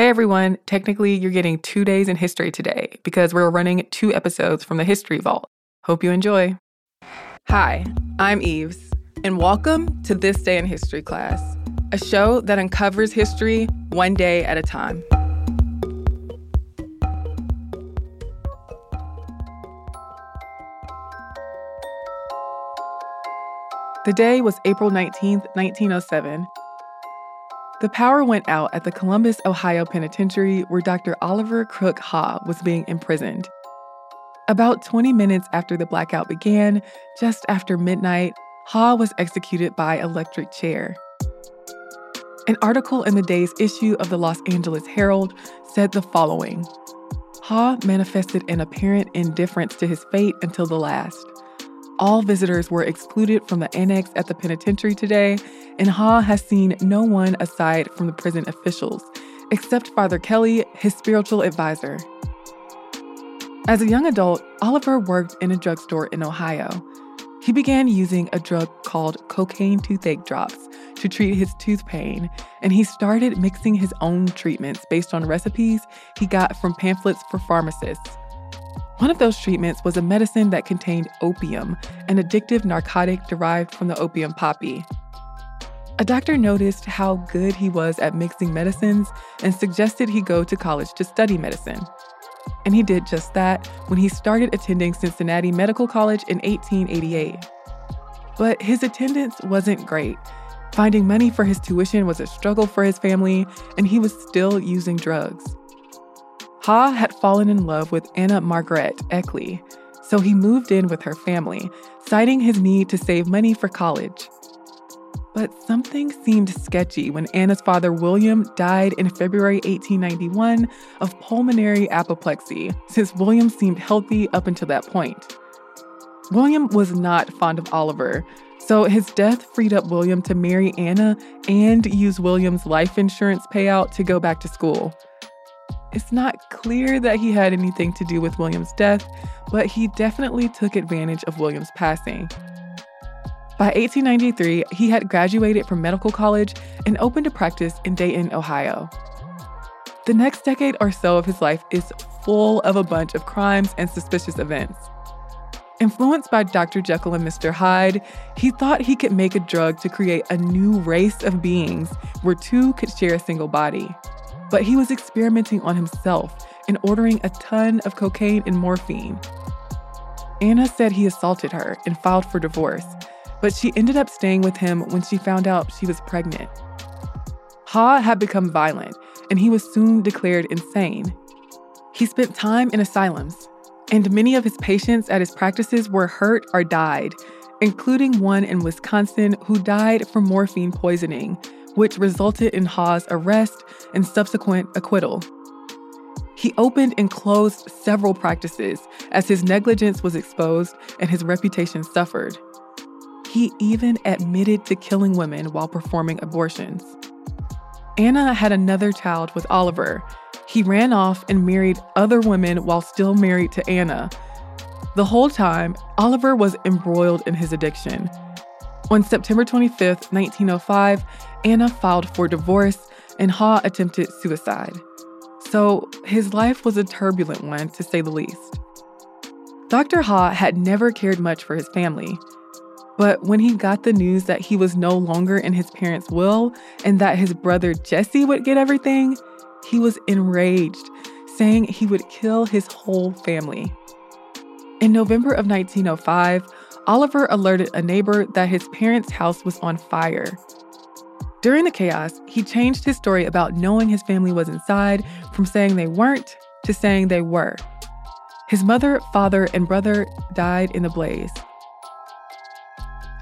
Hey everyone, technically you're getting two days in history today because we're running two episodes from the History Vault. Hope you enjoy. Hi, I'm Eves, and welcome to This Day in History class, a show that uncovers history one day at a time. The day was April 19th, 1907. The power went out at the Columbus, Ohio Penitentiary where Dr. Oliver Crook Haugh was being imprisoned. About 20 minutes after the blackout began, just after midnight, Haugh was executed by electric chair. An article in the day's issue of the Los Angeles Herald said the following Haugh manifested an apparent indifference to his fate until the last. All visitors were excluded from the annex at the penitentiary today, and Haugh has seen no one aside from the prison officials, except Father Kelly, his spiritual advisor. As a young adult, Oliver worked in a drugstore in Ohio. He began using a drug called cocaine toothache drops to treat his tooth pain, and he started mixing his own treatments based on recipes he got from pamphlets for pharmacists. One of those treatments was a medicine that contained opium, an addictive narcotic derived from the opium poppy. A doctor noticed how good he was at mixing medicines and suggested he go to college to study medicine. And he did just that when he started attending Cincinnati Medical College in 1888. But his attendance wasn't great. Finding money for his tuition was a struggle for his family, and he was still using drugs. Haugh had fallen in love with Anna Margaret Eckley, so he moved in with her family, citing his need to save money for college. But something seemed sketchy when Anna's father, William, died in February 1891 of pulmonary apoplexy, since William seemed healthy up until that point. William was not fond of Oliver, so his death freed up William to marry Anna and use William's life insurance payout to go back to school. It's not clear that he had anything to do with William's death, but he definitely took advantage of William's passing. By 1893, he had graduated from medical college and opened a practice in Dayton, Ohio. The next decade or so of his life is full of a bunch of crimes and suspicious events. Influenced by Dr. Jekyll and Mr. Hyde, he thought he could make a drug to create a new race of beings where two could share a single body but he was experimenting on himself and ordering a ton of cocaine and morphine. Anna said he assaulted her and filed for divorce, but she ended up staying with him when she found out she was pregnant. Haugh had become violent, and he was soon declared insane. He spent time in asylums, and many of his patients at his practices were hurt or died, including one in Wisconsin who died from morphine poisoning which resulted in Haugh's arrest and subsequent acquittal. He opened and closed several practices as his negligence was exposed and his reputation suffered. He even admitted to killing women while performing abortions. Anna had another child with Oliver. He ran off and married other women while still married to Anna. The whole time, Oliver was embroiled in his addiction. On September 25, 1905, Anna filed for divorce and Haugh attempted suicide. So his life was a turbulent one, to say the least. Dr. Haugh had never cared much for his family. But when he got the news that he was no longer in his parents' will and that his brother Jesse would get everything, he was enraged, saying he would kill his whole family. In November of 1905, Oliver alerted a neighbor that his parents' house was on fire. During the chaos, he changed his story about knowing his family was inside from saying they weren't to saying they were. His mother, father, and brother died in the blaze.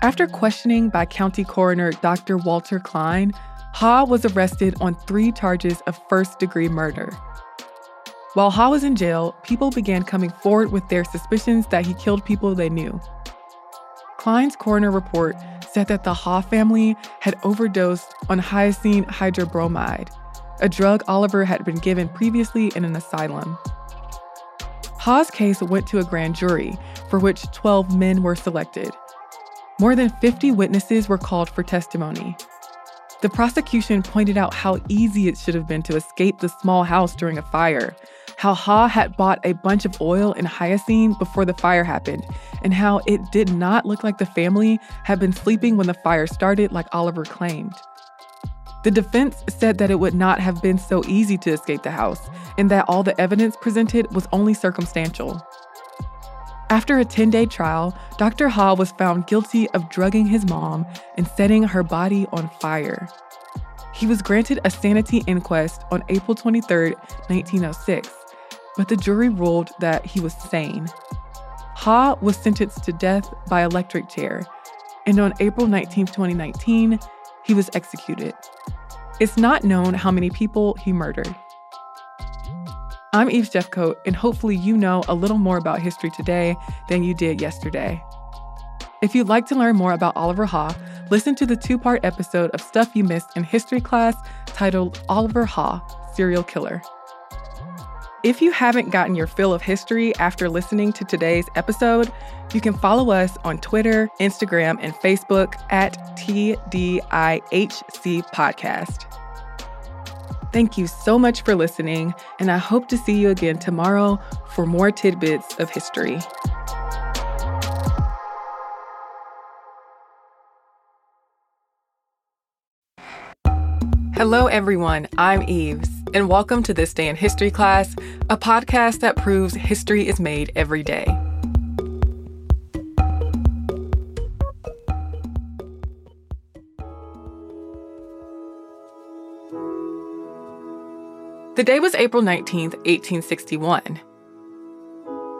After questioning by County Coroner Dr. Walter Klein, Haugh was arrested on three charges of first degree murder. While Haugh was in jail, people began coming forward with their suspicions that he killed people they knew. Klein's coroner report said that the Haugh family had overdosed on hyoscine hydrobromide, a drug Oliver had been given previously in an asylum. Haugh's case went to a grand jury, for which 12 men were selected. More than 50 witnesses were called for testimony. The prosecution pointed out how easy it should have been to escape the small house during a fire, how Haugh had bought a bunch of oil and hyoscine before the fire happened, and how it did not look like the family had been sleeping when the fire started, like Oliver claimed. The defense said that it would not have been so easy to escape the house, and that all the evidence presented was only circumstantial. After a 10 day trial, Dr. Haugh was found guilty of drugging his mom and setting her body on fire. He was granted a sanity inquest on April 23, 1906, but the jury ruled that he was sane. Haugh was sentenced to death by electric chair, and on April 19, 2019, he was executed. It's not known how many people he murdered. I'm Eve Jeffcoat, and hopefully, you know a little more about history today than you did yesterday. If you'd like to learn more about Oliver Haugh, listen to the two part episode of Stuff You Missed in History class titled Oliver Haugh Serial Killer. If you haven't gotten your fill of history after listening to today's episode, you can follow us on Twitter, Instagram, and Facebook at TDIHC Podcast. Thank you so much for listening, and I hope to see you again tomorrow for more tidbits of history. Hello, everyone. I'm Eves, and welcome to This Day in History class, a podcast that proves history is made every day. The day was April 19, 1861.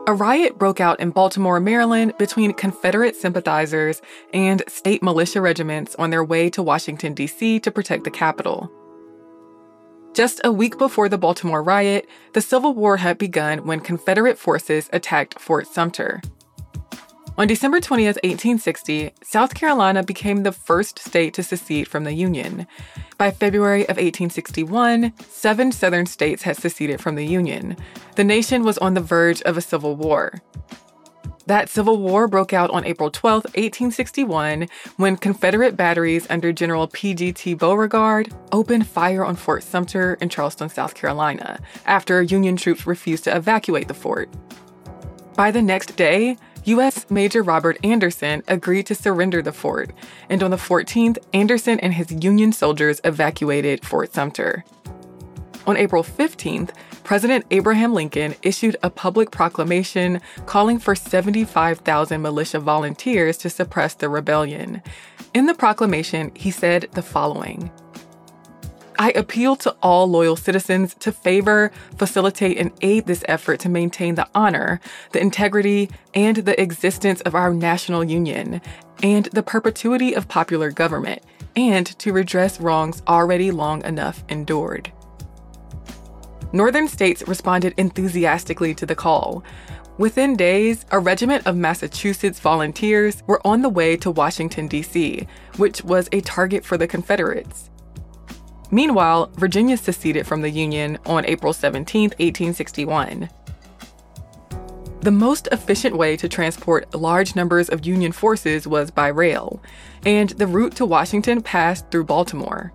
A riot broke out in Baltimore, Maryland between Confederate sympathizers and state militia regiments on their way to Washington, D.C. to protect the Capitol. Just a week before the Baltimore riot, the Civil War had begun when Confederate forces attacked Fort Sumter. On December 20, 1860, South Carolina became the first state to secede from the Union. By February of 1861, seven Southern states had seceded from the Union. The nation was on the verge of a civil war. That civil war broke out on April 12, 1861, when Confederate batteries under General P.G.T. Beauregard opened fire on Fort Sumter in Charleston, South Carolina, after Union troops refused to evacuate the fort. By the next day, U.S. Major Robert Anderson agreed to surrender the fort, and on the 14th, Anderson and his Union soldiers evacuated Fort Sumter. On April 15th, President Abraham Lincoln issued a public proclamation calling for 75,000 militia volunteers to suppress the rebellion. In the proclamation, he said the following I appeal to all loyal citizens to favor, facilitate, and aid this effort to maintain the honor, the integrity, and the existence of our national union, and the perpetuity of popular government, and to redress wrongs already long enough endured. Northern states responded enthusiastically to the call. Within days, a regiment of Massachusetts volunteers were on the way to Washington, D.C., which was a target for the Confederates. Meanwhile, Virginia seceded from the Union on April 17, 1861. The most efficient way to transport large numbers of Union forces was by rail, and the route to Washington passed through Baltimore.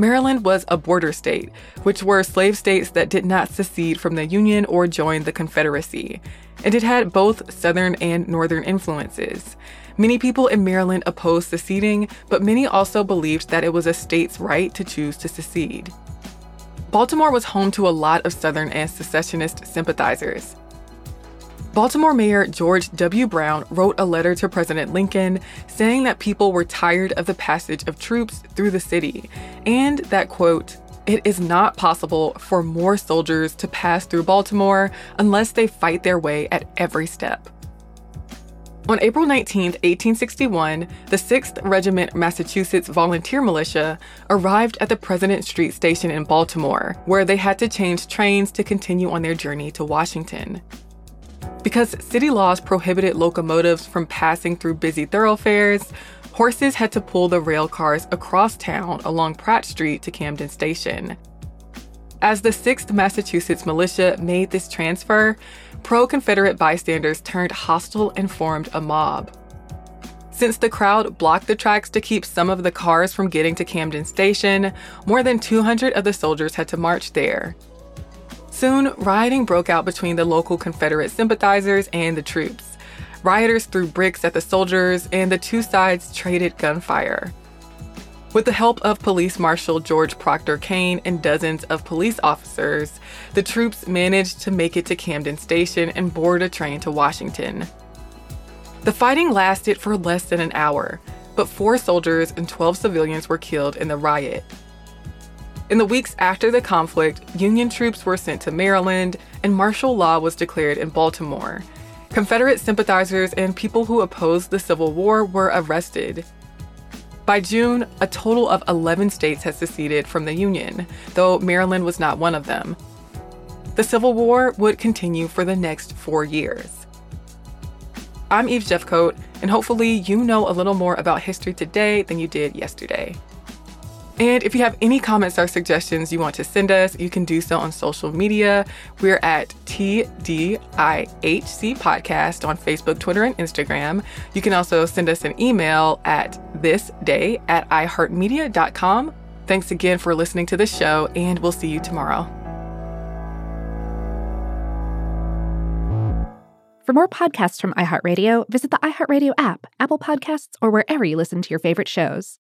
Maryland was a border state, which were slave states that did not secede from the Union or join the Confederacy, and it had both Southern and Northern influences. Many people in Maryland opposed seceding, but many also believed that it was a state's right to choose to secede. Baltimore was home to a lot of Southern and secessionist sympathizers. Baltimore Mayor George W. Brown wrote a letter to President Lincoln saying that people were tired of the passage of troops through the city and that, quote, it is not possible for more soldiers to pass through Baltimore unless they fight their way at every step. On April 19, 1861, the 6th Regiment Massachusetts Volunteer Militia arrived at the President Street Station in Baltimore, where they had to change trains to continue on their journey to Washington. Because city laws prohibited locomotives from passing through busy thoroughfares, horses had to pull the rail cars across town along Pratt Street to Camden Station. As the 6th Massachusetts Militia made this transfer, pro Confederate bystanders turned hostile and formed a mob. Since the crowd blocked the tracks to keep some of the cars from getting to Camden Station, more than 200 of the soldiers had to march there. Soon, rioting broke out between the local Confederate sympathizers and the troops. Rioters threw bricks at the soldiers, and the two sides traded gunfire. With the help of Police Marshal George Proctor Kane and dozens of police officers, the troops managed to make it to Camden Station and board a train to Washington. The fighting lasted for less than an hour, but four soldiers and 12 civilians were killed in the riot. In the weeks after the conflict, Union troops were sent to Maryland and martial law was declared in Baltimore. Confederate sympathizers and people who opposed the Civil War were arrested. By June, a total of 11 states had seceded from the Union, though Maryland was not one of them. The Civil War would continue for the next four years. I'm Eve Jeffcoat, and hopefully you know a little more about history today than you did yesterday. And if you have any comments or suggestions you want to send us, you can do so on social media. We're at TDIHC Podcast on Facebook, Twitter, and Instagram. You can also send us an email at thisday at iheartmedia.com. Thanks again for listening to the show, and we'll see you tomorrow. For more podcasts from iHeartRadio, visit the iHeartRadio app, Apple Podcasts, or wherever you listen to your favorite shows.